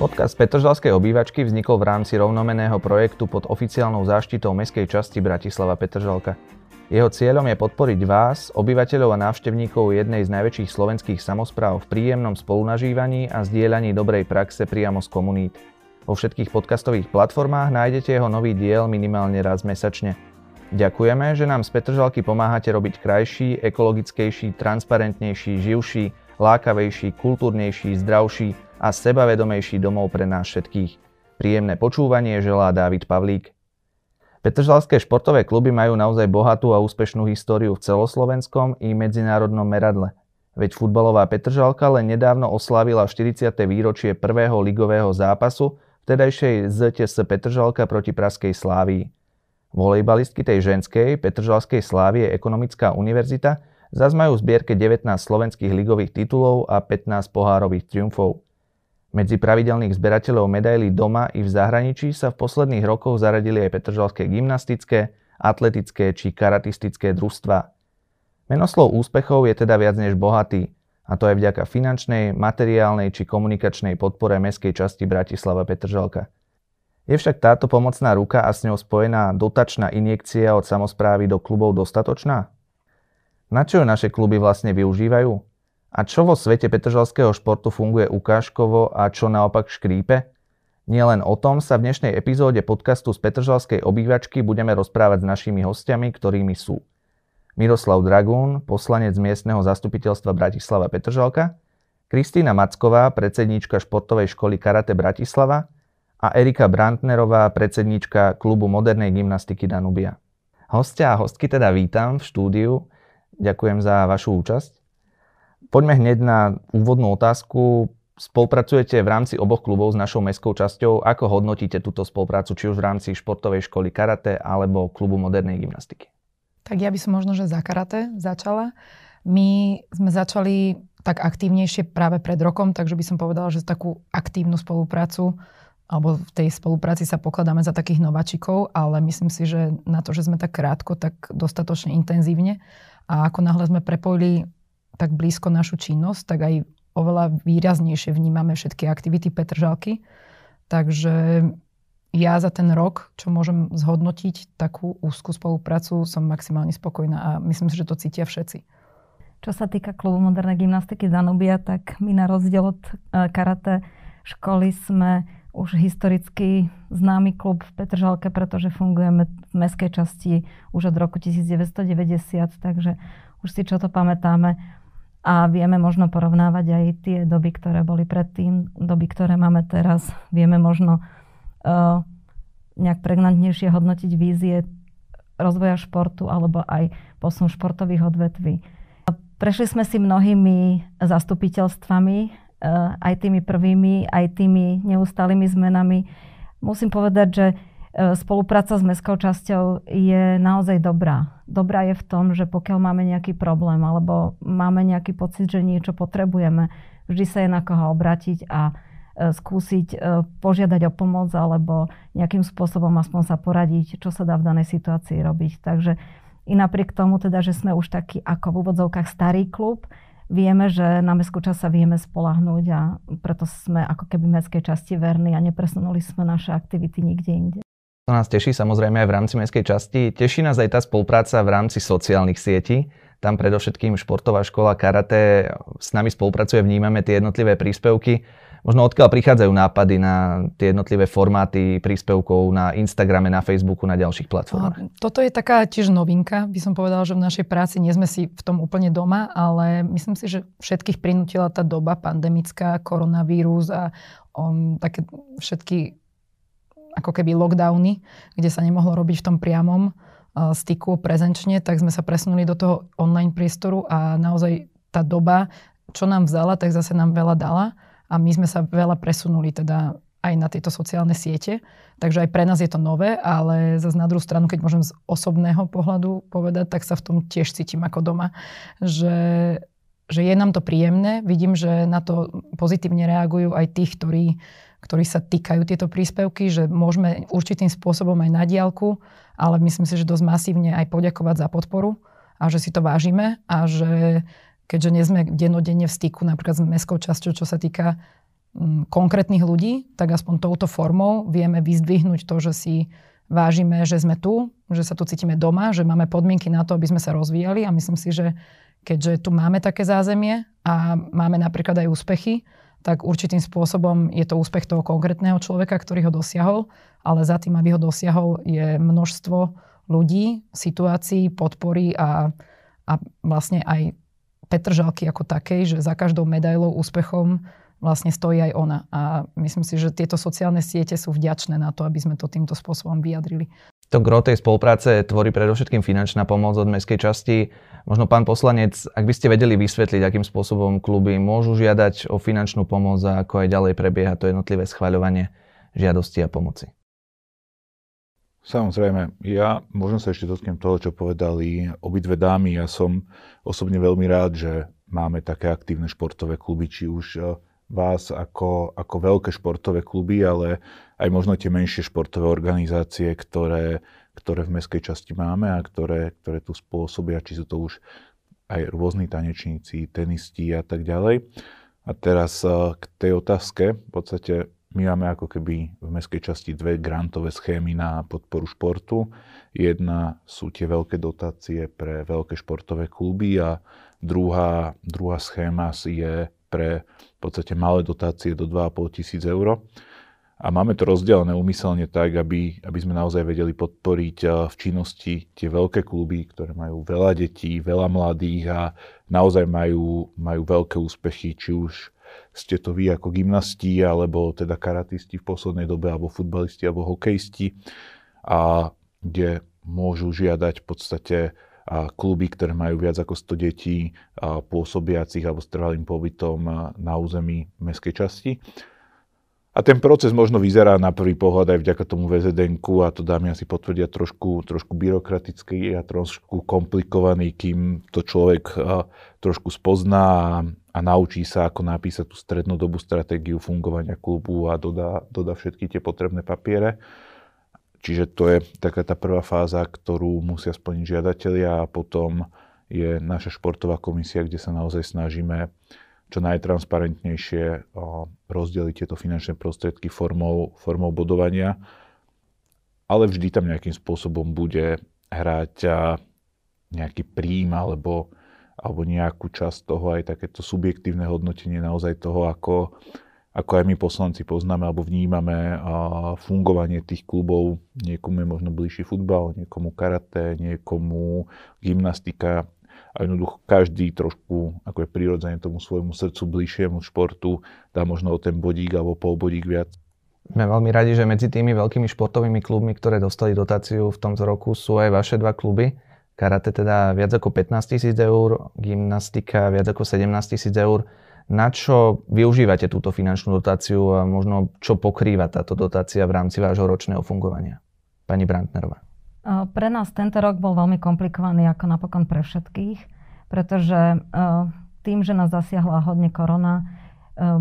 Podcast Petržalskej obývačky vznikol v rámci rovnomeného projektu pod oficiálnou záštitou Mestskej časti Bratislava Petržalka. Jeho cieľom je podporiť vás, obyvateľov a návštevníkov jednej z najväčších slovenských samozpráv v príjemnom spolunažívaní a zdieľaní dobrej praxe priamo z komunít. Vo všetkých podcastových platformách nájdete jeho nový diel minimálne raz mesačne. Ďakujeme, že nám z Petržalky pomáhate robiť krajší, ekologickejší, transparentnejší, živší, lákavejší, kultúrnejší, zdravší a sebavedomejší domov pre nás všetkých. Príjemné počúvanie želá Dávid Pavlík. Petržalské športové kluby majú naozaj bohatú a úspešnú históriu v celoslovenskom i medzinárodnom meradle. Veď futbalová Petržalka len nedávno oslávila 40. výročie prvého ligového zápasu vtedajšej ZTS Petržalka proti Praskej Slávii. Volejbalistky tej ženskej Petržalskej Slávie Ekonomická univerzita zase majú v zbierke 19 slovenských ligových titulov a 15 pohárových triumfov. Medzi pravidelných zberateľov medailí doma i v zahraničí sa v posledných rokoch zaradili aj petržalské gymnastické, atletické či karatistické družstva. Menoslov úspechov je teda viac než bohatý, a to aj vďaka finančnej, materiálnej či komunikačnej podpore mestskej časti Bratislava Petržalka. Je však táto pomocná ruka a s ňou spojená dotačná injekcia od samozprávy do klubov dostatočná? Na čo naše kluby vlastne využívajú? A čo vo svete petržalského športu funguje ukážkovo a čo naopak škrípe? Nielen o tom sa v dnešnej epizóde podcastu z Petržalskej obývačky budeme rozprávať s našimi hostiami, ktorými sú Miroslav Dragún, poslanec miestneho zastupiteľstva Bratislava Petržalka, Kristýna Macková, predsedníčka športovej školy Karate Bratislava a Erika Brandnerová, predsedníčka klubu modernej gymnastiky Danubia. Hostia a hostky teda vítam v štúdiu. Ďakujem za vašu účasť. Poďme hneď na úvodnú otázku. Spolupracujete v rámci oboch klubov s našou mestskou časťou. Ako hodnotíte túto spoluprácu, či už v rámci športovej školy karate alebo klubu modernej gymnastiky? Tak ja by som možno, že za karate začala. My sme začali tak aktívnejšie práve pred rokom, takže by som povedala, že takú aktívnu spoluprácu alebo v tej spolupráci sa pokladáme za takých nováčikov, ale myslím si, že na to, že sme tak krátko, tak dostatočne intenzívne. A ako náhle sme prepojili tak blízko našu činnosť, tak aj oveľa výraznejšie vnímame všetky aktivity Petržalky. Takže ja za ten rok, čo môžem zhodnotiť takú úzkú spoluprácu, som maximálne spokojná a myslím si, že to cítia všetci. Čo sa týka klubu modernej gymnastiky Danubia, tak my na rozdiel od e, karate školy sme už historicky známy klub v Petržalke, pretože fungujeme v mestskej časti už od roku 1990, takže už si čo to pamätáme a vieme možno porovnávať aj tie doby, ktoré boli predtým, doby, ktoré máme teraz. Vieme možno uh, nejak pregnantnejšie hodnotiť vízie rozvoja športu alebo aj posun športových odvetví. Prešli sme si mnohými zastupiteľstvami, uh, aj tými prvými, aj tými neustálými zmenami. Musím povedať, že spolupráca s mestskou časťou je naozaj dobrá. Dobrá je v tom, že pokiaľ máme nejaký problém alebo máme nejaký pocit, že niečo potrebujeme, vždy sa je na koho obrátiť a e, skúsiť e, požiadať o pomoc alebo nejakým spôsobom aspoň sa poradiť, čo sa dá v danej situácii robiť. Takže i napriek tomu teda, že sme už taký ako v úvodzovkách starý klub, vieme, že na mestskú časť sa vieme spolahnúť a preto sme ako keby mestskej časti verní a nepresunuli sme naše aktivity nikde inde. To nás teší samozrejme aj v rámci mestskej časti. Teší nás aj tá spolupráca v rámci sociálnych sietí. Tam predovšetkým športová škola karate s nami spolupracuje, vnímame tie jednotlivé príspevky. Možno odkiaľ prichádzajú nápady na tie jednotlivé formáty príspevkov na Instagrame, na Facebooku, na ďalších platformách? Toto je taká tiež novinka. By som povedala, že v našej práci nie sme si v tom úplne doma, ale myslím si, že všetkých prinútila tá doba pandemická, koronavírus a um, také všetky ako keby lockdowny, kde sa nemohlo robiť v tom priamom uh, styku prezenčne, tak sme sa presunuli do toho online priestoru a naozaj tá doba, čo nám vzala, tak zase nám veľa dala a my sme sa veľa presunuli teda aj na tieto sociálne siete. Takže aj pre nás je to nové, ale zase na druhú stranu, keď môžem z osobného pohľadu povedať, tak sa v tom tiež cítim ako doma. Že, že je nám to príjemné. Vidím, že na to pozitívne reagujú aj tí, ktorí ktorí sa týkajú tieto príspevky, že môžeme určitým spôsobom aj na diálku, ale myslím si, že dosť masívne aj poďakovať za podporu a že si to vážime a že keďže nie sme denodenne v styku napríklad s mestskou časťou, čo sa týka konkrétnych ľudí, tak aspoň touto formou vieme vyzdvihnúť to, že si vážime, že sme tu, že sa tu cítime doma, že máme podmienky na to, aby sme sa rozvíjali a myslím si, že keďže tu máme také zázemie a máme napríklad aj úspechy, tak určitým spôsobom je to úspech toho konkrétneho človeka, ktorý ho dosiahol, ale za tým, aby ho dosiahol, je množstvo ľudí, situácií, podpory a, a vlastne aj Petržalky ako takej, že za každou medailou, úspechom vlastne stojí aj ona. A myslím si, že tieto sociálne siete sú vďačné na to, aby sme to týmto spôsobom vyjadrili. To gro tej spolupráce tvorí predovšetkým finančná pomoc od mestskej časti. Možno pán poslanec, ak by ste vedeli vysvetliť, akým spôsobom kluby môžu žiadať o finančnú pomoc a ako aj ďalej prebieha to jednotlivé schváľovanie žiadosti a pomoci. Samozrejme, ja možno sa ešte dotknem toho, čo povedali obidve dámy. Ja som osobne veľmi rád, že máme také aktívne športové kluby, či už vás ako, ako veľké športové kluby, ale aj možno tie menšie športové organizácie, ktoré, ktoré v mestskej časti máme a ktoré, ktoré tu spôsobia, či sú to už aj rôzni tanečníci, tenisti a tak ďalej. A teraz eh, k tej otázke. V podstate my máme ako keby v mestskej časti dve grantové schémy na podporu športu. Jedna sú tie veľké dotácie pre veľké športové kluby a druhá, druhá schéma je pre v podstate malé dotácie do 2,5 tisíc eur. A máme to rozdelené umyselne tak, aby, aby sme naozaj vedeli podporiť eh, v činnosti tie veľké kluby, ktoré majú veľa detí, veľa mladých a naozaj majú, majú veľké úspechy, či už ste to vy ako gymnasti, alebo teda karatisti v poslednej dobe, alebo futbalisti, alebo hokejisti, a kde môžu žiadať v podstate kluby, ktoré majú viac ako 100 detí pôsobiacich alebo s trvalým pobytom na území mestskej časti. A ten proces možno vyzerá na prvý pohľad aj vďaka tomu vzdn a to dámy asi potvrdia trošku, trošku byrokratický a trošku komplikovaný, kým to človek trošku spozná a, a naučí sa, ako napísať tú strednodobú stratégiu fungovania klubu a dodá, dodá všetky tie potrebné papiere. Čiže to je taká tá prvá fáza, ktorú musia splniť žiadatelia a potom je naša športová komisia, kde sa naozaj snažíme čo najtransparentnejšie rozdeliť tieto finančné prostriedky formou, formou bodovania, ale vždy tam nejakým spôsobom bude hrať nejaký príjm alebo, alebo nejakú časť toho, aj takéto subjektívne hodnotenie naozaj toho, ako, ako aj my poslanci poznáme alebo vnímame fungovanie tých klubov. Niekomu je možno bližší futbal, niekomu karate, niekomu gymnastika a jednoducho každý trošku, ako je prirodzene tomu svojmu srdcu bližšiemu športu, dá možno o ten bodík alebo pol bodík viac. Sme veľmi radi, že medzi tými veľkými športovými klubmi, ktoré dostali dotáciu v tomto roku, sú aj vaše dva kluby. Karate teda viac ako 15 tisíc eur, gymnastika viac ako 17 tisíc eur. Na čo využívate túto finančnú dotáciu a možno čo pokrýva táto dotácia v rámci vášho ročného fungovania? Pani Brantnerová. Pre nás tento rok bol veľmi komplikovaný ako napokon pre všetkých, pretože tým, že nás zasiahla hodne korona,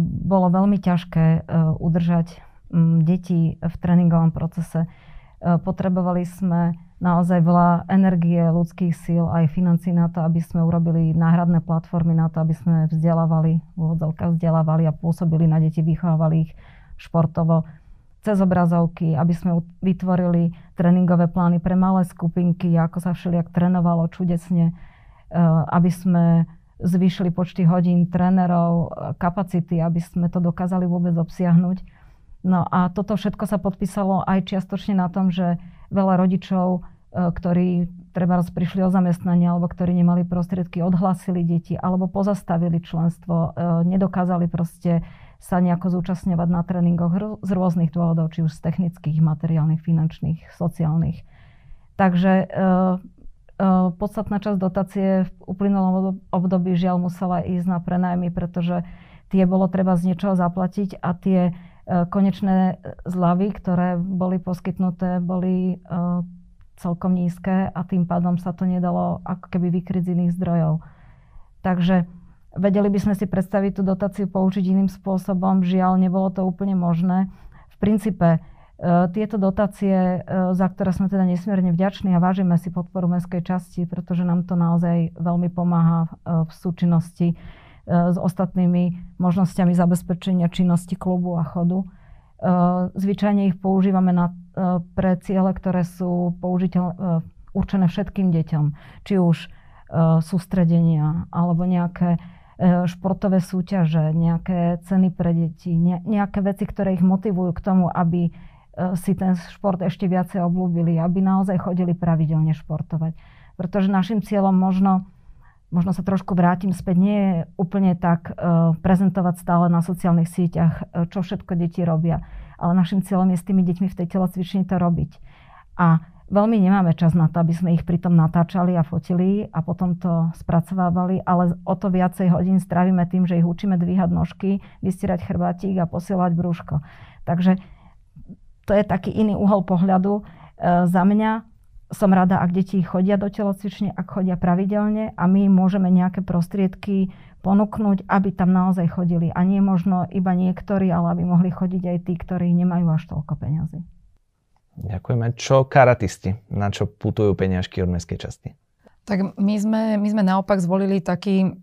bolo veľmi ťažké udržať deti v tréningovom procese. Potrebovali sme naozaj veľa energie, ľudských síl aj financí na to, aby sme urobili náhradné platformy na to, aby sme vzdelávali, v vzdelávali a pôsobili na deti, vychovávali ich športovo cez obrazovky, aby sme vytvorili tréningové plány pre malé skupinky, ako sa všelijak trénovalo čudesne, eh, aby sme zvýšili počty hodín trénerov, kapacity, aby sme to dokázali vôbec obsiahnuť. No a toto všetko sa podpísalo aj čiastočne na tom, že veľa rodičov, e, ktorí treba prišli o zamestnanie alebo ktorí nemali prostriedky, odhlasili deti alebo pozastavili členstvo, e, nedokázali proste sa nejako zúčastňovať na tréningoch z rôznych dôvodov, či už z technických, materiálnych, finančných, sociálnych. Takže e, podstatná časť dotácie v uplynulom období žiaľ musela ísť na prenajmy, pretože tie bolo treba z niečoho zaplatiť a tie E, konečné zľavy, ktoré boli poskytnuté, boli e, celkom nízke a tým pádom sa to nedalo ako keby vykryť z iných zdrojov. Takže vedeli by sme si predstaviť tú dotáciu použiť iným spôsobom, žiaľ, nebolo to úplne možné. V princípe e, tieto dotácie, za ktoré sme teda nesmierne vďační a vážime si podporu mestskej časti, pretože nám to naozaj veľmi pomáha v súčinnosti s ostatnými možnosťami zabezpečenia činnosti klubu a chodu. Zvyčajne ich používame na, pre ciele, ktoré sú použiteľ, určené všetkým deťom. Či už sústredenia alebo nejaké športové súťaže, nejaké ceny pre deti, nejaké veci, ktoré ich motivujú k tomu, aby si ten šport ešte viacej oblúbili, aby naozaj chodili pravidelne športovať. Pretože našim cieľom možno možno sa trošku vrátim späť, nie je úplne tak uh, prezentovať stále na sociálnych sieťach, čo všetko deti robia. Ale našim cieľom je s tými deťmi v tej telocvični to robiť. A veľmi nemáme čas na to, aby sme ich pritom natáčali a fotili a potom to spracovávali, ale o to viacej hodín strávime tým, že ich učíme dvíhať nožky, vystierať chrbátik a posielať brúško. Takže to je taký iný uhol pohľadu. E, za mňa som rada, ak deti chodia do telocvične, ak chodia pravidelne a my môžeme nejaké prostriedky ponúknuť, aby tam naozaj chodili. A nie možno iba niektorí, ale aby mohli chodiť aj tí, ktorí nemajú až toľko peňazí. Ďakujeme. Čo karatisti? Na čo putujú peniažky od mestskej časti? Tak my sme, my sme naopak zvolili taký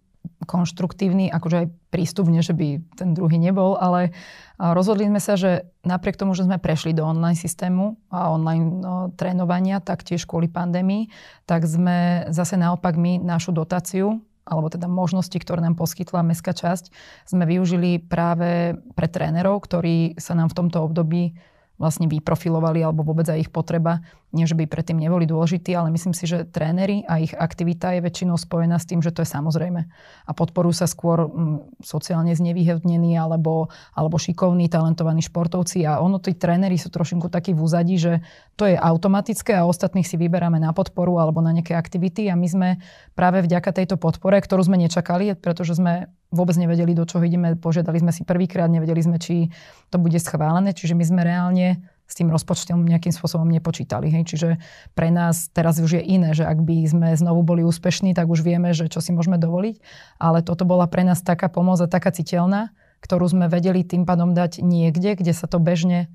konštruktívny, akože aj prístup, nie že by ten druhý nebol, ale rozhodli sme sa, že napriek tomu, že sme prešli do online systému a online no, trénovania, taktiež kvôli pandémii, tak sme zase naopak my našu dotáciu alebo teda možnosti, ktoré nám poskytla mestská časť, sme využili práve pre trénerov, ktorí sa nám v tomto období vlastne vyprofilovali alebo vôbec aj ich potreba. Nie, že by predtým neboli dôležití, ale myslím si, že tréneri a ich aktivita je väčšinou spojená s tým, že to je samozrejme. A podporujú sa skôr mm, sociálne znevýhodnení alebo, alebo šikovní, talentovaní športovci. A ono, tí tréneri sú trošinku takí v úzadí, že to je automatické a ostatných si vyberáme na podporu alebo na nejaké aktivity. A my sme práve vďaka tejto podpore, ktorú sme nečakali, pretože sme vôbec nevedeli, do čoho ideme. Požiadali sme si prvýkrát, nevedeli sme, či to bude schválené. Čiže my sme reálne s tým rozpočtom nejakým spôsobom nepočítali. Hej. Čiže pre nás teraz už je iné, že ak by sme znovu boli úspešní, tak už vieme, že čo si môžeme dovoliť. Ale toto bola pre nás taká pomoc a taká citeľná, ktorú sme vedeli tým pádom dať niekde, kde sa to bežne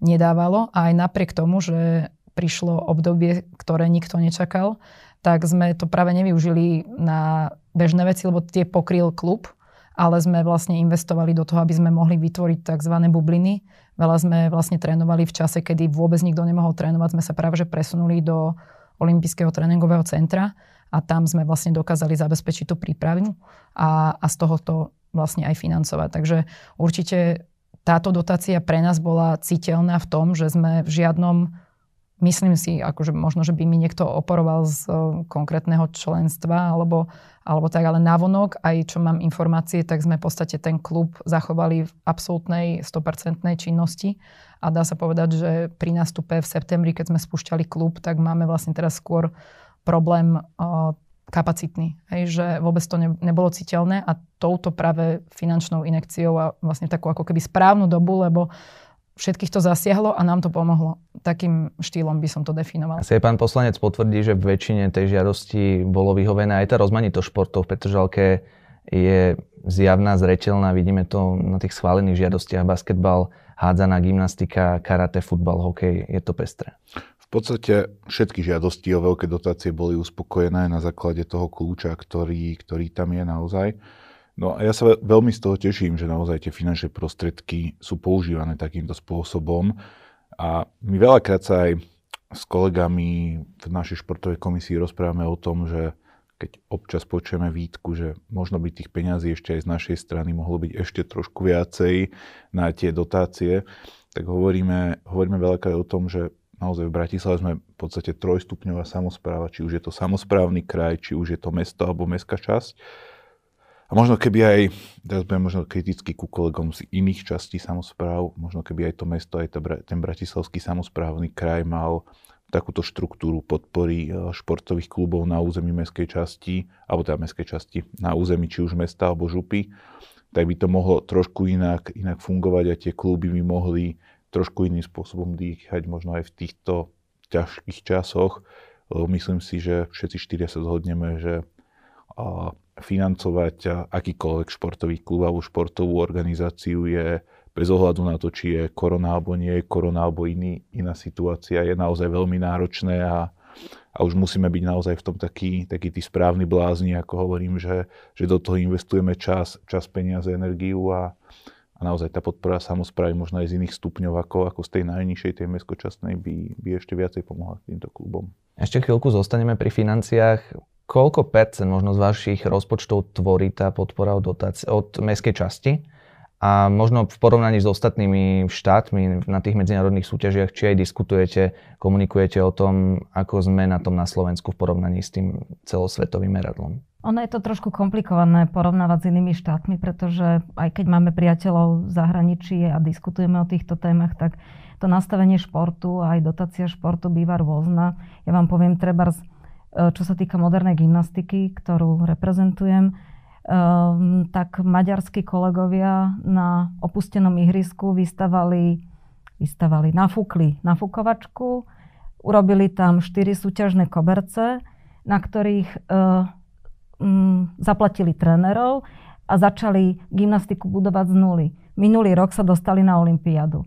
nedávalo. A aj napriek tomu, že prišlo obdobie, ktoré nikto nečakal, tak sme to práve nevyužili na bežné veci, lebo tie pokryl klub ale sme vlastne investovali do toho, aby sme mohli vytvoriť tzv. bubliny. Veľa sme vlastne trénovali v čase, kedy vôbec nikto nemohol trénovať. Sme sa práve že presunuli do Olympijského tréningového centra a tam sme vlastne dokázali zabezpečiť tú prípravu a, a z toho to vlastne aj financovať. Takže určite táto dotácia pre nás bola citeľná v tom, že sme v žiadnom myslím si, akože možno, že by mi niekto oporoval z konkrétneho členstva alebo, alebo tak, ale navonok, aj čo mám informácie, tak sme v podstate ten klub zachovali v absolútnej 100% činnosti a dá sa povedať, že pri nástupe v septembri, keď sme spúšťali klub, tak máme vlastne teraz skôr problém uh, kapacitný. Hej, že vôbec to ne, nebolo citeľné a touto práve finančnou inekciou a vlastne takú ako keby správnu dobu, lebo všetkých to zasiahlo a nám to pomohlo. Takým štýlom by som to definoval. Asi aj pán poslanec potvrdí, že v väčšine tej žiadosti bolo vyhovené aj tá rozmanitosť športov v Petržalke je zjavná, zreteľná. Vidíme to na tých schválených žiadostiach. Basketbal, hádzaná gymnastika, karate, futbal, hokej. Je to pestré. V podstate všetky žiadosti o veľké dotácie boli uspokojené na základe toho kľúča, ktorý, ktorý tam je naozaj. No a ja sa veľmi z toho teším, že naozaj tie finančné prostriedky sú používané takýmto spôsobom. A my veľakrát sa aj s kolegami v našej športovej komisii rozprávame o tom, že keď občas počujeme výtku, že možno by tých peňazí ešte aj z našej strany mohlo byť ešte trošku viacej na tie dotácie, tak hovoríme, hovoríme veľakrát o tom, že naozaj v Bratislave sme v podstate trojstupňová samozpráva, či už je to samozprávny kraj, či už je to mesto alebo mestská časť možno keby aj, teraz budem možno kriticky ku kolegom z iných častí samozpráv, možno keby aj to mesto, aj ten bratislavský samozprávny kraj mal takúto štruktúru podpory e, športových klubov na území mestskej časti, alebo teda mestskej časti na území či už mesta alebo župy, tak by to mohlo trošku inak, inak fungovať a tie kluby by mohli trošku iným spôsobom dýchať možno aj v týchto ťažkých časoch. Myslím si, že všetci štyria sa zhodneme, že financovať akýkoľvek športový klub alebo športovú organizáciu je bez ohľadu na to, či je korona alebo nie je korona alebo iný, iná situácia, je naozaj veľmi náročné a a už musíme byť naozaj v tom taký, taký tí správni blázni, ako hovorím, že, že do toho investujeme čas, čas peniaze, energiu a, a naozaj tá podpora samozprávy možno aj z iných stupňov ako, ako z tej najnižšej, tej meskočasnej by, by ešte viacej pomohla týmto klubom. Ešte chvíľku zostaneme pri financiách. Koľko percent možno z vašich rozpočtov tvorí tá podpora od, dotácie, od mestskej časti? A možno v porovnaní s ostatnými štátmi na tých medzinárodných súťažiach, či aj diskutujete, komunikujete o tom, ako sme na tom na Slovensku v porovnaní s tým celosvetovým meradlom? Ono je to trošku komplikované porovnávať s inými štátmi, pretože aj keď máme priateľov v zahraničí a diskutujeme o týchto témach, tak to nastavenie športu a aj dotácia športu býva rôzna. Ja vám poviem treba, e, čo sa týka modernej gymnastiky, ktorú reprezentujem, um, tak maďarskí kolegovia na opustenom ihrisku vystavali, vystavali nafúkli nafúkovačku, urobili tam štyri súťažné koberce, na ktorých um, zaplatili trénerov a začali gymnastiku budovať z nuly. Minulý rok sa dostali na Olympiádu.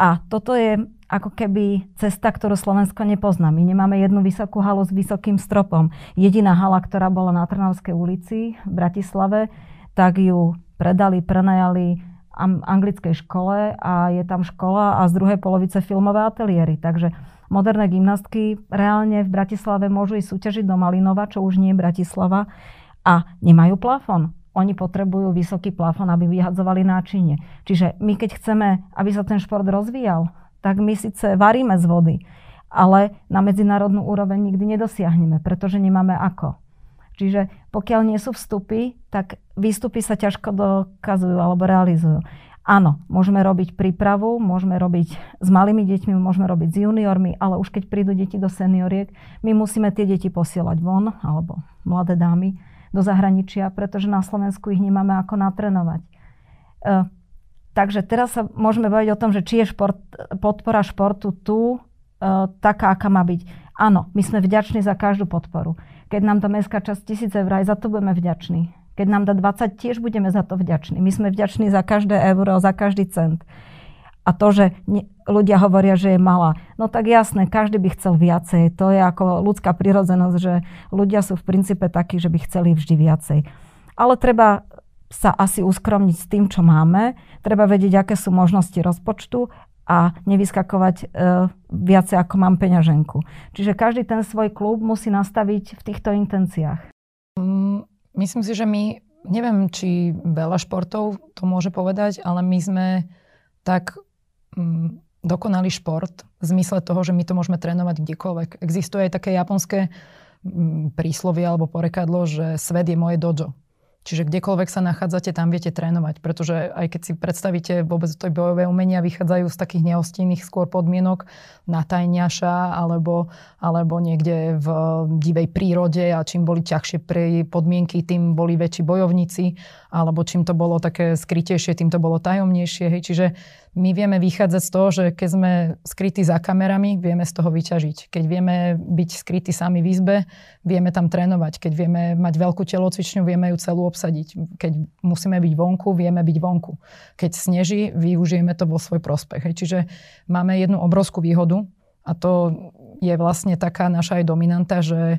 A toto je ako keby cesta, ktorú Slovensko nepozná. My nemáme jednu vysokú halu s vysokým stropom. Jediná hala, ktorá bola na Trnavskej ulici v Bratislave, tak ju predali, prenajali anglickej škole a je tam škola a z druhej polovice filmové ateliéry. Takže moderné gymnastky reálne v Bratislave môžu ísť súťažiť do Malinova, čo už nie je Bratislava a nemajú plafón. Oni potrebujú vysoký plafón, aby vyhadzovali náčinie. Čiže my keď chceme, aby sa ten šport rozvíjal, tak my síce varíme z vody, ale na medzinárodnú úroveň nikdy nedosiahneme, pretože nemáme ako. Čiže pokiaľ nie sú vstupy, tak výstupy sa ťažko dokazujú alebo realizujú. Áno, môžeme robiť prípravu, môžeme robiť s malými deťmi, môžeme robiť s juniormi, ale už keď prídu deti do senioriek, my musíme tie deti posielať von, alebo mladé dámy, do zahraničia, pretože na Slovensku ich nemáme ako natrenovať. E, Takže teraz sa môžeme baviť o tom, že či je šport, podpora športu tu e, taká, aká má byť. Áno, my sme vďační za každú podporu. Keď nám to mestská časť tisíc eur, aj za to budeme vďační. Keď nám dá 20, tiež budeme za to vďační. My sme vďační za každé euro, za každý cent. A to, že ne, ľudia hovoria, že je malá, no tak jasné, každý by chcel viacej. To je ako ľudská prirodzenosť, že ľudia sú v princípe takí, že by chceli vždy viacej. Ale treba sa asi uskromniť s tým, čo máme. Treba vedieť, aké sú možnosti rozpočtu a nevyskakovať e, viacej, ako mám peňaženku. Čiže každý ten svoj klub musí nastaviť v týchto intenciách. Mm, myslím si, že my, neviem, či veľa športov to môže povedať, ale my sme tak dokonalý šport v zmysle toho, že my to môžeme trénovať kdekoľvek. Existuje aj také japonské príslovie alebo porekadlo, že svet je moje dojo. Čiže kdekoľvek sa nachádzate, tam viete trénovať. Pretože aj keď si predstavíte vôbec to bojové umenia, vychádzajú z takých neostinných skôr podmienok na tajňaša alebo, alebo niekde v divej prírode a čím boli ťažšie pre podmienky, tým boli väčší bojovníci alebo čím to bolo také skrytejšie, tým to bolo tajomnejšie. Hej. Čiže my vieme vychádzať z toho, že keď sme skrytí za kamerami, vieme z toho vyťažiť. Keď vieme byť skrytí sami v izbe, vieme tam trénovať. Keď vieme mať veľkú telocvičňu, vieme ju celú obsadiť. Keď musíme byť vonku, vieme byť vonku. Keď sneží, využijeme to vo svoj prospech. Čiže máme jednu obrovskú výhodu a to je vlastne taká naša aj dominanta, že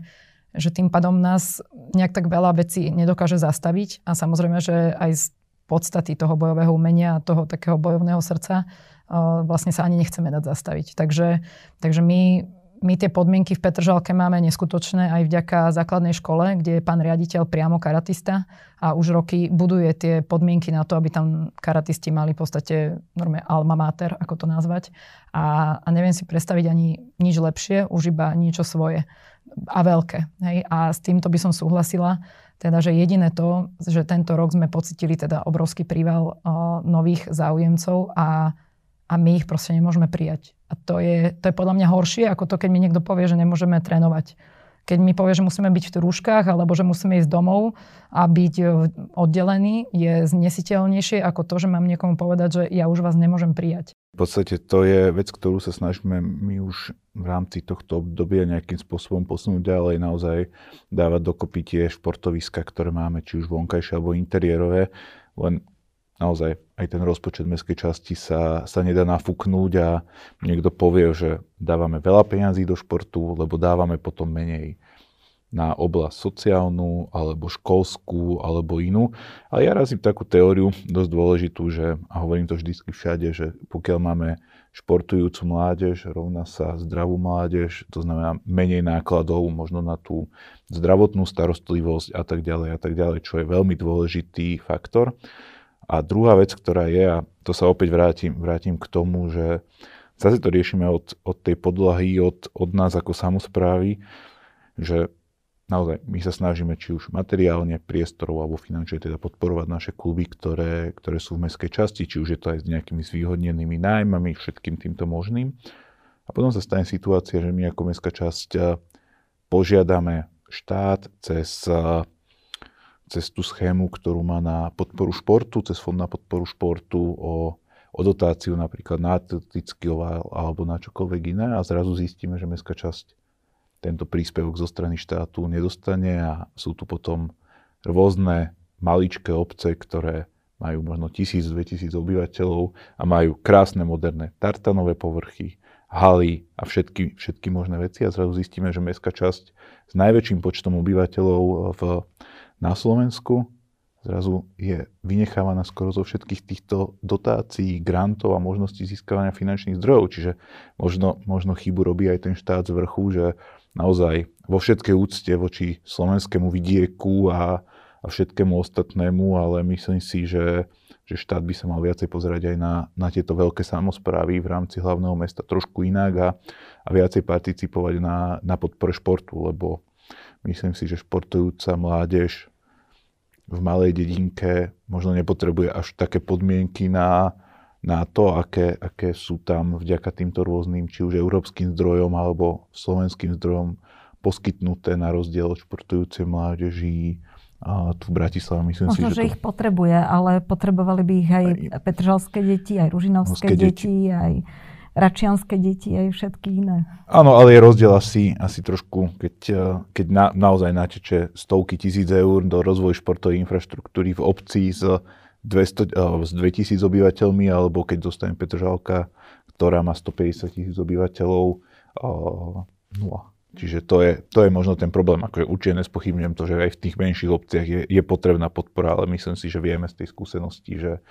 že tým pádom nás nejak tak veľa vecí nedokáže zastaviť a samozrejme, že aj z podstaty toho bojového umenia a toho takého bojovného srdca vlastne sa ani nechceme dať zastaviť. Takže, takže my, my tie podmienky v Petržalke máme neskutočné aj vďaka základnej škole, kde je pán riaditeľ priamo karatista a už roky buduje tie podmienky na to, aby tam karatisti mali v podstate normálne alma mater, ako to nazvať. A, a neviem si predstaviť ani nič lepšie, už iba niečo svoje a veľké. Hej? A s týmto by som súhlasila. Teda, že jediné to, že tento rok sme pocitili teda obrovský príval uh, nových záujemcov a, a my ich proste nemôžeme prijať. A to je, to je podľa mňa horšie, ako to, keď mi niekto povie, že nemôžeme trénovať. Keď mi povie, že musíme byť v rúškach alebo že musíme ísť domov a byť e, oddelený, je znesiteľnejšie ako to, že mám niekomu povedať, že ja už vás nemôžem prijať. V podstate to je vec, ktorú sa snažíme my už v rámci tohto obdobia nejakým spôsobom posunúť ďalej, naozaj dávať dokopy tie športoviska, ktoré máme, či už vonkajšie alebo interiérové. Len naozaj aj ten rozpočet mestskej časti sa, sa nedá nafúknúť a niekto povie, že dávame veľa peňazí do športu, lebo dávame potom menej na oblasť sociálnu, alebo školskú, alebo inú. Ale ja razím takú teóriu, dosť dôležitú, že, a hovorím to vždy všade, že pokiaľ máme športujúcu mládež, rovná sa zdravú mládež, to znamená menej nákladov možno na tú zdravotnú starostlivosť a tak ďalej a tak ďalej, čo je veľmi dôležitý faktor. A druhá vec, ktorá je, a to sa opäť vrátim, vrátim k tomu, že zase to riešime od, od tej podlahy, od, od nás ako samozprávy, že naozaj my sa snažíme či už materiálne, priestorov alebo finančne teda podporovať naše kluby, ktoré, ktoré sú v mestskej časti, či už je to aj s nejakými zvýhodnenými nájmami, všetkým týmto možným. A potom sa stane situácia, že my ako mestská časť eh, požiadame štát cez, eh, cez tú schému, ktorú má na podporu športu, cez fond na podporu športu o, o dotáciu napríklad na atletický alebo na čokoľvek iné a zrazu zistíme, že mestská časť tento príspevok zo strany štátu nedostane a sú tu potom rôzne maličké obce, ktoré majú možno 1000-2000 obyvateľov a majú krásne moderné tartanové povrchy, haly a všetky, všetky možné veci a zrazu zistíme, že mestská časť s najväčším počtom obyvateľov v, na Slovensku zrazu je vynechávaná skoro zo všetkých týchto dotácií, grantov a možností získavania finančných zdrojov. Čiže možno, možno chybu robí aj ten štát z vrchu, že naozaj vo všetkej úcte voči slovenskému vidieku a, a všetkému ostatnému, ale myslím si, že, že štát by sa mal viacej pozerať aj na, na tieto veľké samozprávy v rámci hlavného mesta trošku inak a, a viacej participovať na, na podpore športu, lebo myslím si, že športujúca mládež v malej dedinke možno nepotrebuje až také podmienky na, na to, aké, aké sú tam vďaka týmto rôznym, či už európskym zdrojom alebo slovenským zdrojom poskytnuté na rozdiel od športujúcej mládeži a tu v Bratislave. Myslím Možno, si, že, že to... ich potrebuje, ale potrebovali by ich aj, aj petržalské deti, aj ružinovské deti, deti, aj račianské deti, aj všetky iné. Áno, ale je rozdiel asi, asi trošku, keď, keď na, naozaj nateče stovky tisíc eur do rozvoju športovej infraštruktúry v obci s 200, s 2000 obyvateľmi, alebo keď dostane Petržalka, ktorá má 150 tisíc obyvateľov, nula. Čiže to je, to je možno ten problém. Ako je určite nespochybňujem to, že aj v tých menších obciach je, je potrebná podpora, ale myslím si, že vieme z tej skúsenosti, že,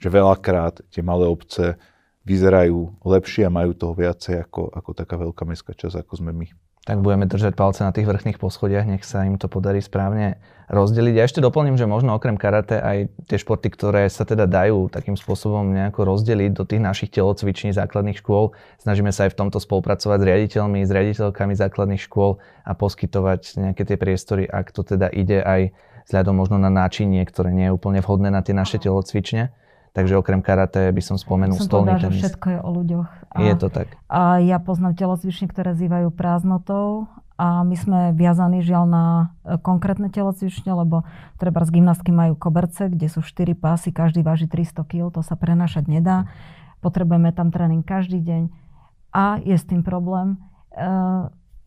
že veľakrát tie malé obce vyzerajú lepšie a majú toho viacej ako, ako taká veľká mestská časť, ako sme my tak budeme držať palce na tých vrchných poschodiach, nech sa im to podarí správne rozdeliť. Ja ešte doplním, že možno okrem karate aj tie športy, ktoré sa teda dajú takým spôsobom nejako rozdeliť do tých našich telocviční základných škôl. Snažíme sa aj v tomto spolupracovať s riaditeľmi, s riaditeľkami základných škôl a poskytovať nejaké tie priestory, ak to teda ide aj vzhľadom možno na náčinie, ktoré nie je úplne vhodné na tie naše telocvične. Takže okrem karate by som spomenul som stolný povedala, tenis. všetko je o ľuďoch. A, je to tak. A ja poznám telocvične, ktoré zývajú prázdnotou a my sme viazaní žiaľ na e, konkrétne telocvične, lebo treba z gymnastky majú koberce, kde sú 4 pásy, každý váži 300 kg, to sa prenášať nedá. Potrebujeme tam tréning každý deň a je s tým problém. E,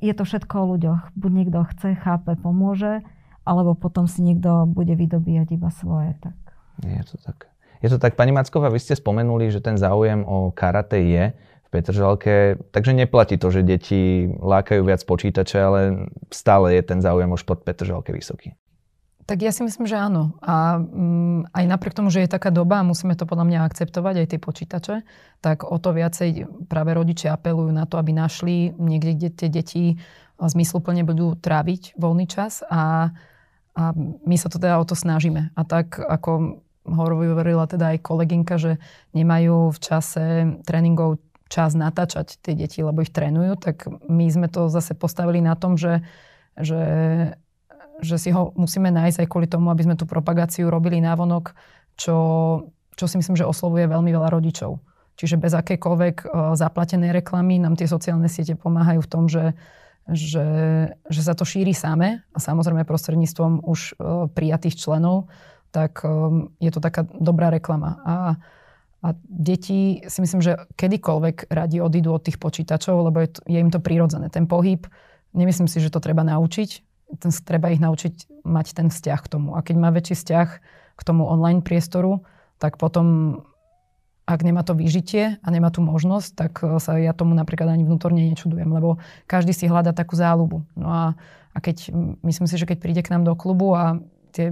je to všetko o ľuďoch. Buď niekto chce, chápe, pomôže, alebo potom si niekto bude vydobíjať iba svoje. Tak. Je to tak. Je to tak, pani Macková, vy ste spomenuli, že ten záujem o karate je v Petržalke, takže neplatí to, že deti lákajú viac počítače, ale stále je ten záujem o šport Petržalke vysoký. Tak ja si myslím, že áno. A um, aj napriek tomu, že je taká doba a musíme to podľa mňa akceptovať, aj tie počítače, tak o to viacej práve rodičia apelujú na to, aby našli niekde, kde tie deti zmysluplne budú tráviť voľný čas a, a my sa to teda o to snažíme. A tak ako hovorila teda aj kolegynka, že nemajú v čase tréningov čas natáčať tie deti, lebo ich trénujú, tak my sme to zase postavili na tom, že, že, že si ho musíme nájsť aj kvôli tomu, aby sme tú propagáciu robili návonok, čo, čo si myslím, že oslovuje veľmi veľa rodičov. Čiže bez akékoľvek uh, zaplatenej reklamy nám tie sociálne siete pomáhajú v tom, že, že, že sa to šíri same a samozrejme prostredníctvom už uh, prijatých členov tak um, je to taká dobrá reklama. A, a deti si myslím, že kedykoľvek radi odídu od tých počítačov, lebo je, to, je im to prirodzené. Ten pohyb, nemyslím si, že to treba naučiť. Ten, treba ich naučiť mať ten vzťah k tomu. A keď má väčší vzťah k tomu online priestoru, tak potom ak nemá to vyžitie a nemá tú možnosť, tak e, sa ja tomu napríklad ani vnútorne nečudujem, lebo každý si hľada takú záľubu. No a, a keď, myslím si, že keď príde k nám do klubu a tie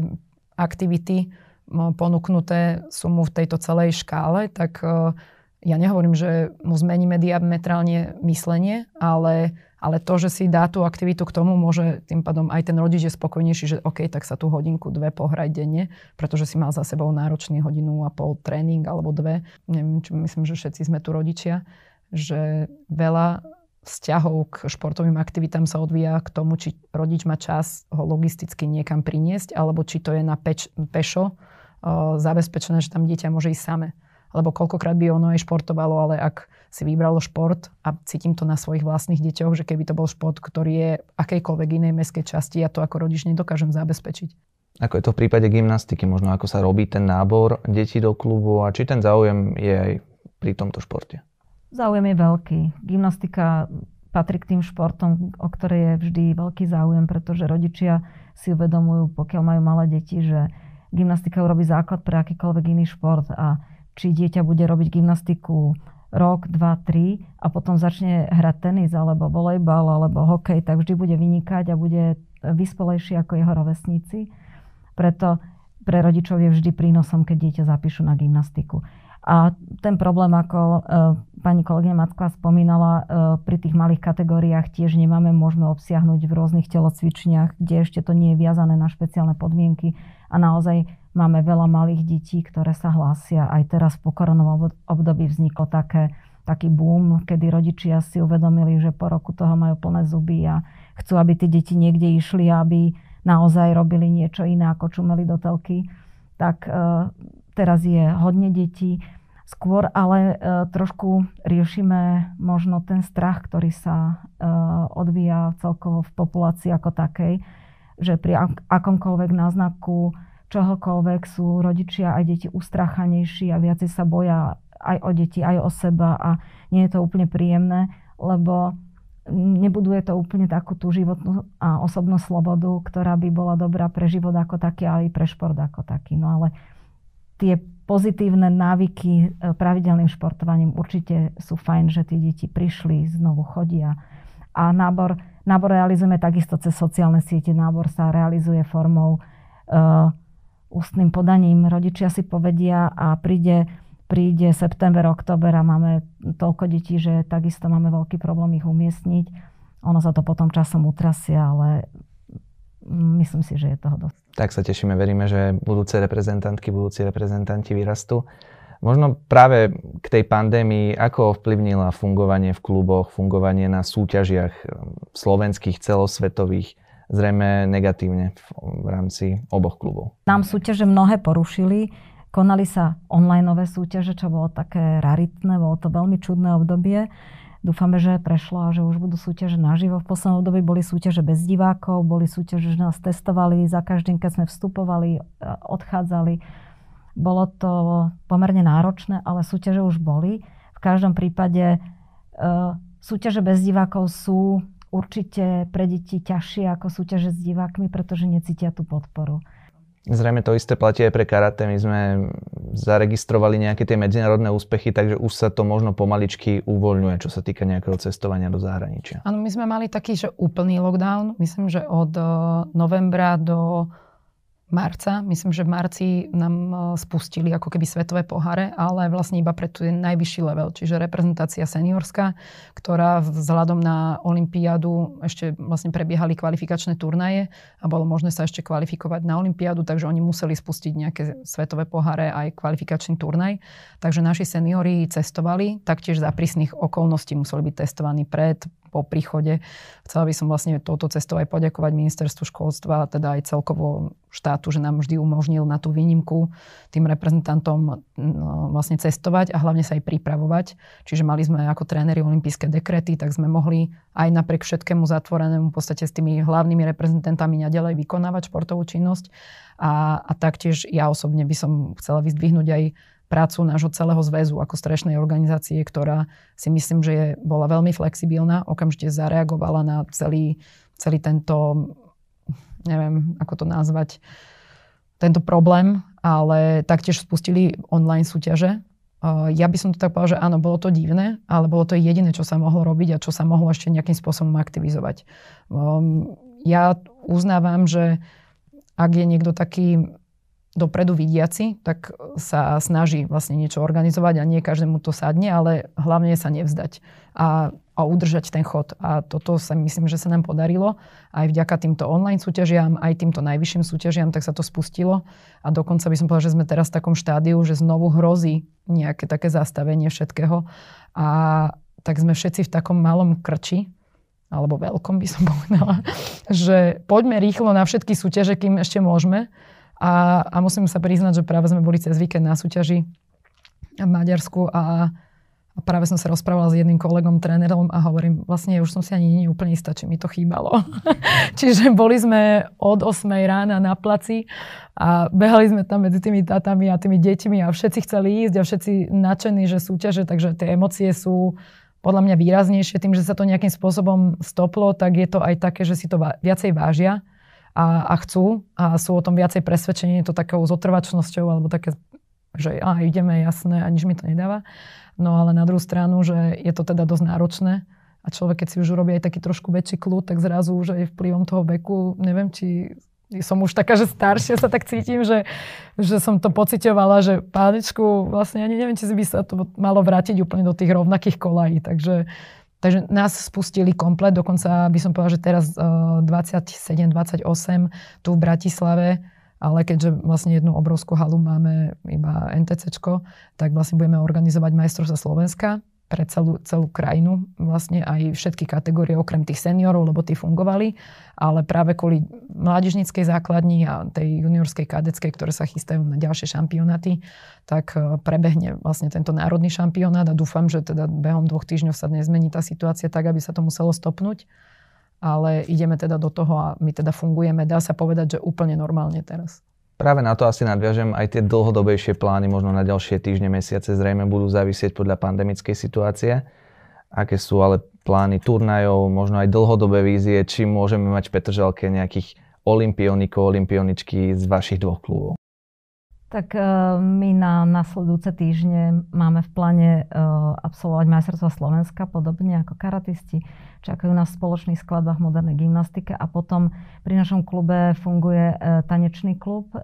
aktivity ponúknuté sú mu v tejto celej škále, tak e, ja nehovorím, že mu zmeníme diametrálne myslenie, ale ale to, že si dá tú aktivitu k tomu, môže tým pádom aj ten rodič je spokojnejší, že OK, tak sa tú hodinku, dve pohrať denne, pretože si mal za sebou náročný hodinu a pol tréning alebo dve. Neviem, či myslím, že všetci sme tu rodičia, že veľa vzťahov k športovým aktivitám sa odvíja k tomu, či rodič má čas ho logisticky niekam priniesť, alebo či to je na peč, pešo uh, zabezpečené, že tam dieťa môže ísť same. Lebo koľkokrát by ono aj športovalo, ale ak si vybralo šport a cítim to na svojich vlastných deťoch, že keby to bol šport, ktorý je akejkoľvek inej mestskej časti, ja to ako rodič nedokážem zabezpečiť. Ako je to v prípade gymnastiky, možno ako sa robí ten nábor detí do klubu a či ten záujem je aj pri tomto športe? Záujem je veľký. Gymnastika patrí k tým športom, o ktoré je vždy veľký záujem, pretože rodičia si uvedomujú, pokiaľ majú malé deti, že gymnastika urobí základ pre akýkoľvek iný šport a či dieťa bude robiť gymnastiku rok, dva, tri a potom začne hrať tenis alebo volejbal alebo hokej, tak vždy bude vynikať a bude vyspelejší ako jeho rovesníci. Preto pre rodičov je vždy prínosom, keď dieťa zapíšu na gymnastiku. A ten problém, ako e, pani kolegyňa Macková spomínala, e, pri tých malých kategóriách tiež nemáme, môžeme obsiahnuť v rôznych telocvičniach, kde ešte to nie je viazané na špeciálne podmienky a naozaj Máme veľa malých detí, ktoré sa hlásia. Aj teraz po koronovom období vzniklo také, taký boom, kedy rodičia si uvedomili, že po roku toho majú plné zuby a chcú, aby tie deti niekde išli, aby naozaj robili niečo iné, ako čumeli do telky. Tak e, teraz je hodne detí. Skôr ale e, trošku riešime možno ten strach, ktorý sa e, odvíja celkovo v populácii ako takej, že pri akomkoľvek náznaku čohokoľvek sú rodičia aj deti ustrachanejší a viacej sa boja aj o deti, aj o seba a nie je to úplne príjemné, lebo nebuduje to úplne takú tú životnú a osobnú slobodu, ktorá by bola dobrá pre život ako taký, ale aj pre šport ako taký. No ale tie pozitívne návyky e, pravidelným športovaním určite sú fajn, že tie deti prišli, znovu chodia. A nábor, nábor realizujeme takisto cez sociálne siete. Nábor sa realizuje formou uh, ústnym podaním. Rodičia si povedia a príde, príde september, október a máme toľko detí, že takisto máme veľký problém ich umiestniť. Ono sa to potom časom utrasia, ale myslím si, že je toho dosť. Tak sa tešíme, veríme, že budúce reprezentantky, budúci reprezentanti vyrastú. Možno práve k tej pandémii, ako ovplyvnila fungovanie v kluboch, fungovanie na súťažiach slovenských, celosvetových, zrejme negatívne v, v rámci oboch klubov. Nám súťaže mnohé porušili. Konali sa onlineové súťaže, čo bolo také raritné, bolo to veľmi čudné obdobie. Dúfame, že prešlo a že už budú súťaže naživo. V poslednom období boli súťaže bez divákov, boli súťaže, že nás testovali za každým, keď sme vstupovali, odchádzali. Bolo to pomerne náročné, ale súťaže už boli. V každom prípade e, súťaže bez divákov sú určite pre deti ťažšie ako súťaže s divákmi, pretože necítia tú podporu. Zrejme to isté platí aj pre karate. My sme zaregistrovali nejaké tie medzinárodné úspechy, takže už sa to možno pomaličky uvoľňuje, čo sa týka nejakého cestovania do zahraničia. Áno, my sme mali taký, že úplný lockdown. Myslím, že od eh, novembra do marca. Myslím, že v marci nám e, spustili ako keby svetové poháre, ale vlastne iba pre ten najvyšší level, čiže reprezentácia seniorská, ktorá vzhľadom na Olympiádu ešte vlastne prebiehali kvalifikačné turnaje a bolo možné sa ešte kvalifikovať na Olympiádu, takže oni museli spustiť nejaké svetové poháre aj kvalifikačný turnaj. Takže naši seniori cestovali, taktiež za prísnych okolností museli byť testovaní pred, po príchode. Chcela by som vlastne touto cestou aj poďakovať ministerstvu školstva, teda aj celkovo štátu, že nám vždy umožnil na tú výnimku tým reprezentantom vlastne cestovať a hlavne sa aj pripravovať. Čiže mali sme ako tréneri olympijské dekrety, tak sme mohli aj napriek všetkému zatvorenému v podstate s tými hlavnými reprezentantami naďalej vykonávať športovú činnosť. A, a taktiež ja osobne by som chcela vyzdvihnúť aj prácu nášho celého zväzu ako strešnej organizácie, ktorá si myslím, že je, bola veľmi flexibilná, okamžite zareagovala na celý, celý tento, neviem, ako to nazvať, tento problém ale taktiež spustili online súťaže. Ja by som to tak povedal, že áno, bolo to divné, ale bolo to jediné, čo sa mohlo robiť a čo sa mohlo ešte nejakým spôsobom aktivizovať. Um, ja uznávam, že ak je niekto taký dopredu vidiaci, tak sa snaží vlastne niečo organizovať a nie každému to sadne, ale hlavne sa nevzdať a, a udržať ten chod. A toto sa myslím, že sa nám podarilo. Aj vďaka týmto online súťažiam, aj týmto najvyšším súťažiam, tak sa to spustilo. A dokonca by som povedala, že sme teraz v takom štádiu, že znovu hrozí nejaké také zastavenie všetkého. A tak sme všetci v takom malom krči, alebo veľkom by som povedala, že poďme rýchlo na všetky súťaže, kým ešte môžeme a, a musím sa priznať, že práve sme boli cez víkend na súťaži v Maďarsku a, a práve som sa rozprávala s jedným kolegom, trénerom a hovorím, vlastne už som si ani nie úplne istá, či mi to chýbalo. Čiže boli sme od 8 rána na placi a behali sme tam medzi tými tatami a tými deťmi a všetci chceli ísť a všetci nadšení, že súťaže, takže tie emócie sú podľa mňa výraznejšie. Tým, že sa to nejakým spôsobom stoplo, tak je to aj také, že si to viacej vážia a, a chcú a sú o tom viacej presvedčení, to takou zotrvačnosťou alebo také, že a, ideme, jasné a nič mi to nedáva. No ale na druhú stranu, že je to teda dosť náročné a človek, keď si už urobí aj taký trošku väčší kľud, tak zrazu už aj vplyvom toho veku, neviem, či som už taká, že staršia sa tak cítim, že, že som to pocitovala, že pánečku, vlastne ani neviem, či by sa to malo vrátiť úplne do tých rovnakých kolají. Takže Takže nás spustili komplet, dokonca by som povedala, že teraz 27-28 eh, tu v Bratislave, ale keďže vlastne jednu obrovskú halu máme iba NTCčko, tak vlastne budeme organizovať majstrovstva Slovenska pre celú, celú krajinu, vlastne aj všetky kategórie, okrem tých seniorov, lebo tí fungovali, ale práve kvôli mládežníckej základni a tej juniorskej kadeckej, ktoré sa chystajú na ďalšie šampionáty, tak e, prebehne vlastne tento národný šampionát a dúfam, že teda behom dvoch týždňov sa nezmení tá situácia tak, aby sa to muselo stopnúť. Ale ideme teda do toho a my teda fungujeme, dá sa povedať, že úplne normálne teraz. Práve na to asi nadviažem, aj tie dlhodobejšie plány možno na ďalšie týždne, mesiace zrejme budú závisieť podľa pandemickej situácie. Aké sú ale plány turnajov, možno aj dlhodobé vízie, či môžeme mať v Petržalke nejakých olimpionikov, olimpioničky z vašich dvoch klubov? Tak e, my na nasledujúce týždne máme v pláne e, absolvovať majstrovstvo Slovenska, podobne ako karatisti. Čakajú nás v spoločných skladbách modernej gymnastike a potom pri našom klube funguje e, tanečný klub.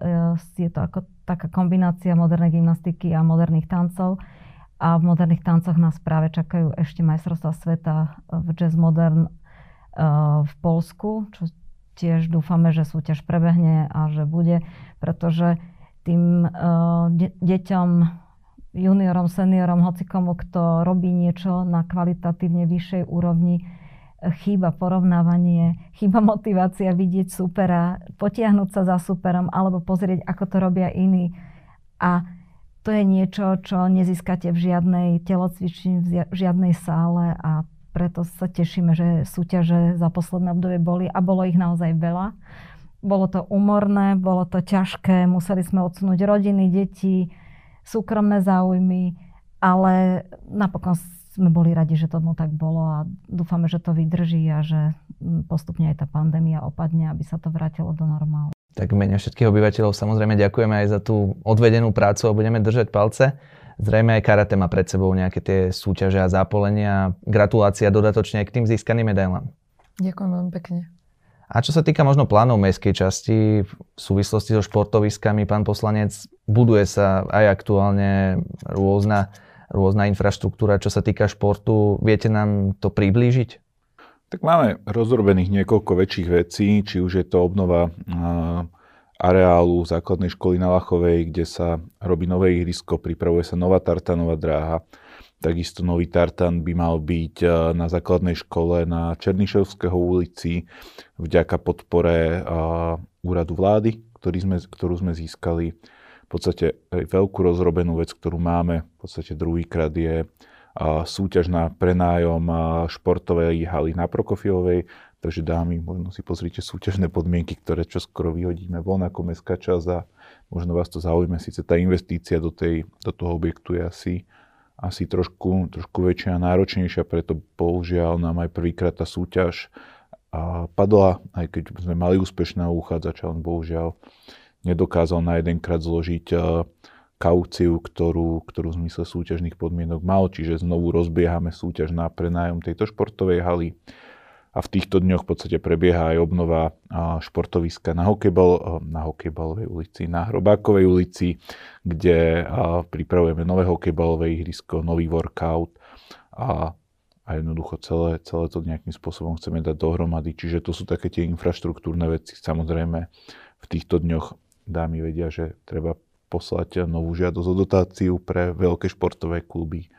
Je to ako taká kombinácia modernej gymnastiky a moderných tancov. A v moderných tancoch nás práve čakajú ešte majstrovstvá sveta v Jazz Modern v Polsku, čo tiež dúfame, že súťaž prebehne a že bude, pretože tým uh, de- deťom, juniorom, seniorom, hocikomu, kto robí niečo na kvalitatívne vyššej úrovni, chýba porovnávanie, chýba motivácia vidieť supera, potiahnuť sa za superom alebo pozrieť, ako to robia iní. A to je niečo, čo nezískate v žiadnej telocvični, v žiadnej sále a preto sa tešíme, že súťaže za posledné obdobie boli a bolo ich naozaj veľa. Bolo to umorné, bolo to ťažké, museli sme odsunúť rodiny, deti, súkromné záujmy, ale napokon sme boli radi, že tomu tak bolo a dúfame, že to vydrží a že postupne aj tá pandémia opadne, aby sa to vrátilo do normálu. Tak mene všetkých obyvateľov samozrejme ďakujeme aj za tú odvedenú prácu a budeme držať palce. Zrejme aj karate má pred sebou nejaké tie súťaže a zápolenia. Gratulácia dodatočne aj k tým získaným medailám. Ďakujem veľmi pekne. A čo sa týka možno plánov mestskej časti v súvislosti so športoviskami, pán poslanec, buduje sa aj aktuálne rôzna, rôzna infraštruktúra, čo sa týka športu. Viete nám to priblížiť? Tak máme rozrobených niekoľko väčších vecí, či už je to obnova areálu základnej školy na Lachovej, kde sa robí nové ihrisko, pripravuje sa nová tartanová dráha, Takisto nový tartan by mal byť e, na základnej škole na Černišovského ulici vďaka podpore e, úradu vlády, ktorý sme, ktorú sme získali. V podstate veľkú rozrobenú vec, ktorú máme, v podstate druhýkrát je e, súťaž na prenájom športovej haly na Prokofiovej. Takže dámy, možno si pozrite súťažné podmienky, ktoré čo skoro vyhodíme von ako mestská časť a možno vás to zaujíme. Sice tá investícia do, tej, do toho objektu je asi asi trošku, trošku väčšia a náročnejšia, preto bohužiaľ nám aj prvýkrát tá súťaž a padla, aj keď sme mali úspešného uchádzača, on bohužiaľ nedokázal na jedenkrát zložiť kauciu, ktorú, ktorú v zmysle súťažných podmienok mal, čiže znovu rozbiehame súťaž na prenájom tejto športovej haly a v týchto dňoch v podstate prebieha aj obnova športoviska na, hokejbal, na hokejbalovej ulici, na Hrobákovej ulici, kde pripravujeme nové hokejbalové ihrisko, nový workout a, a jednoducho celé, celé to nejakým spôsobom chceme dať dohromady. Čiže to sú také tie infraštruktúrne veci. Samozrejme v týchto dňoch dámy vedia, že treba poslať novú žiadosť o dotáciu pre veľké športové kluby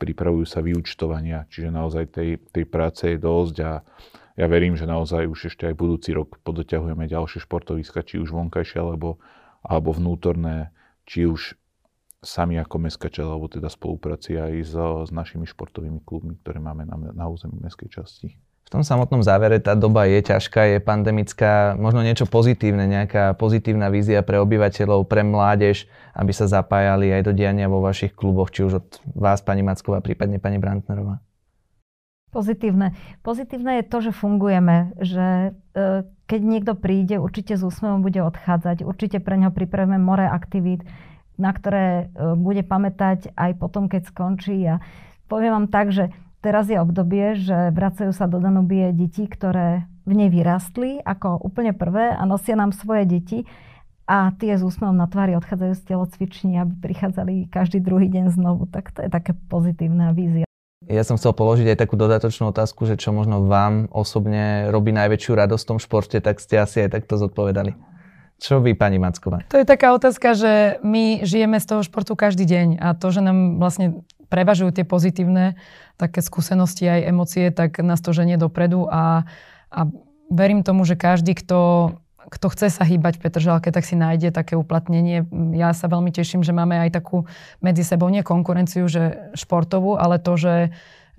pripravujú sa vyučtovania, čiže naozaj tej, tej práce je dosť a ja verím, že naozaj už ešte aj budúci rok podoťahujeme ďalšie športoviska, či už vonkajšie alebo, alebo vnútorné, či už sami ako mestská čela, alebo teda spolupráci aj s, s našimi športovými klubmi, ktoré máme na, na území mestskej časti. V tom samotnom závere tá doba je ťažká, je pandemická, možno niečo pozitívne, nejaká pozitívna vízia pre obyvateľov, pre mládež, aby sa zapájali aj do diania vo vašich kluboch, či už od vás, pani Macková, prípadne pani Brantnerová. Pozitívne. Pozitívne je to, že fungujeme, že e, keď niekto príde, určite s úsmevom bude odchádzať, určite pre neho pripravíme more aktivít, na ktoré e, bude pamätať aj potom, keď skončí. A poviem vám tak, že Teraz je obdobie, že vracajú sa do Danubie deti, ktoré v nej vyrastli ako úplne prvé a nosia nám svoje deti a tie s úsmevom na tvári odchádzajú z telocviční, aby prichádzali každý druhý deň znovu. Tak to je také pozitívna vízia. Ja som chcel položiť aj takú dodatočnú otázku, že čo možno vám osobne robí najväčšiu radosť v tom športe, tak ste asi aj takto zodpovedali. Čo vy, pani Macková? To je taká otázka, že my žijeme z toho športu každý deň a to, že nám vlastne prevažujú tie pozitívne také skúsenosti aj emócie, tak nás to ženie dopredu a, a verím tomu, že každý, kto, kto chce sa hýbať v Petržalke, tak si nájde také uplatnenie. Ja sa veľmi teším, že máme aj takú medzi sebou nie konkurenciu, že športovú, ale to, že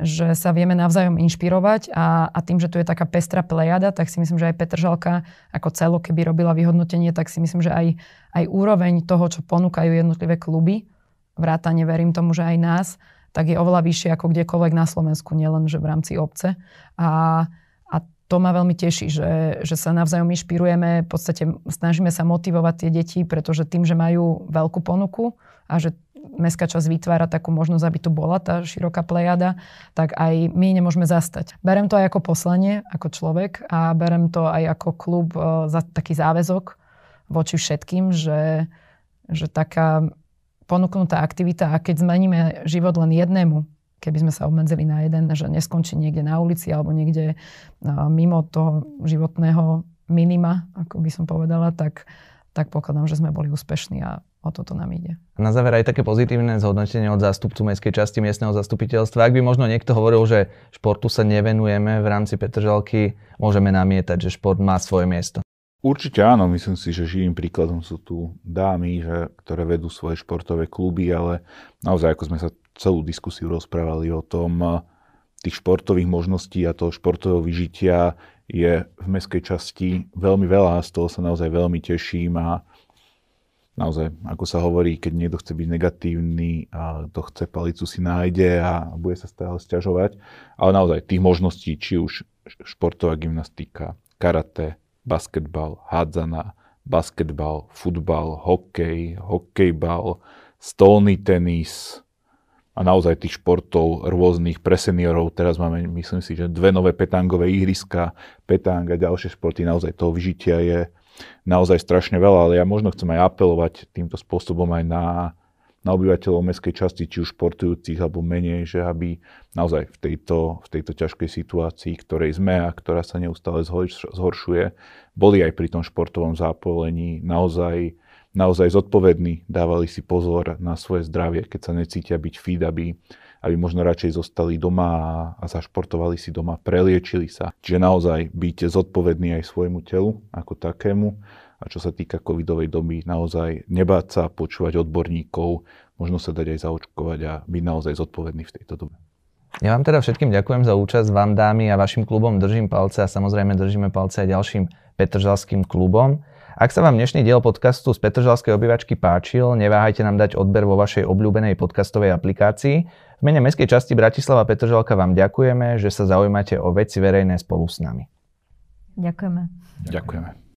že sa vieme navzájom inšpirovať a, a tým, že tu je taká pestrá plejada, tak si myslím, že aj Petržalka ako celo, keby robila vyhodnotenie, tak si myslím, že aj, aj úroveň toho, čo ponúkajú jednotlivé kluby, vrátane verím tomu, že aj nás, tak je oveľa vyššie ako kdekoľvek na Slovensku, nielen že v rámci obce. A, a to ma veľmi teší, že, že sa navzájom inšpirujeme, v podstate snažíme sa motivovať tie deti, pretože tým, že majú veľkú ponuku a že mestská časť vytvára takú možnosť, aby tu bola tá široká plejada, tak aj my nemôžeme zastať. Berem to aj ako poslanie, ako človek a berem to aj ako klub e, za taký záväzok voči všetkým, že, že taká ponúknutá aktivita a keď zmeníme život len jednému, keby sme sa obmedzili na jeden, že neskončí niekde na ulici alebo niekde mimo toho životného minima, ako by som povedala, tak, tak pokladám, že sme boli úspešní a o toto nám ide. Na záver aj také pozitívne zhodnotenie od zástupcu mestskej časti miestneho zastupiteľstva. Ak by možno niekto hovoril, že športu sa nevenujeme v rámci Petržalky, môžeme namietať, že šport má svoje miesto. Určite áno, myslím si, že živým príkladom sú tu dámy, že, ktoré vedú svoje športové kluby, ale naozaj, ako sme sa celú diskusiu rozprávali o tom, eh, tých športových možností a toho športového vyžitia je v mestskej časti veľmi veľa a z toho sa naozaj veľmi teším a naozaj, ako sa hovorí, keď niekto chce byť negatívny a to chce palicu si nájde a bude sa stále sťažovať, ale naozaj tých možností, či už športová gymnastika, karate, basketbal, hádzana, basketbal, futbal, hokej, hokejbal, stolný tenis a naozaj tých športov rôznych pre seniorov. Teraz máme, myslím si, že dve nové petangové ihriska, petang a ďalšie športy. Naozaj toho vyžitia je naozaj strašne veľa, ale ja možno chcem aj apelovať týmto spôsobom aj na na obyvateľov mestskej časti, či už športujúcich alebo menej, že aby naozaj v tejto, v tejto ťažkej situácii, ktorej sme a ktorá sa neustále zhoršuje, boli aj pri tom športovom zápolení naozaj, naozaj zodpovední, dávali si pozor na svoje zdravie, keď sa necítia byť fit, aby, aby možno radšej zostali doma a, a zašportovali si doma, preliečili sa. Čiže naozaj byť zodpovedný aj svojmu telu ako takému a čo sa týka covidovej doby, naozaj nebáť sa počúvať odborníkov, možno sa dať aj zaočkovať a byť naozaj zodpovedný v tejto dobe. Ja vám teda všetkým ďakujem za účasť, vám dámy a vašim klubom držím palce a samozrejme držíme palce aj ďalším Petržalským klubom. Ak sa vám dnešný diel podcastu z Petržalskej obyvačky páčil, neváhajte nám dať odber vo vašej obľúbenej podcastovej aplikácii. V mene Mestskej časti Bratislava Petržalka vám ďakujeme, že sa zaujímate o veci verejné spolu s nami. Ďakujeme. Ďakujeme.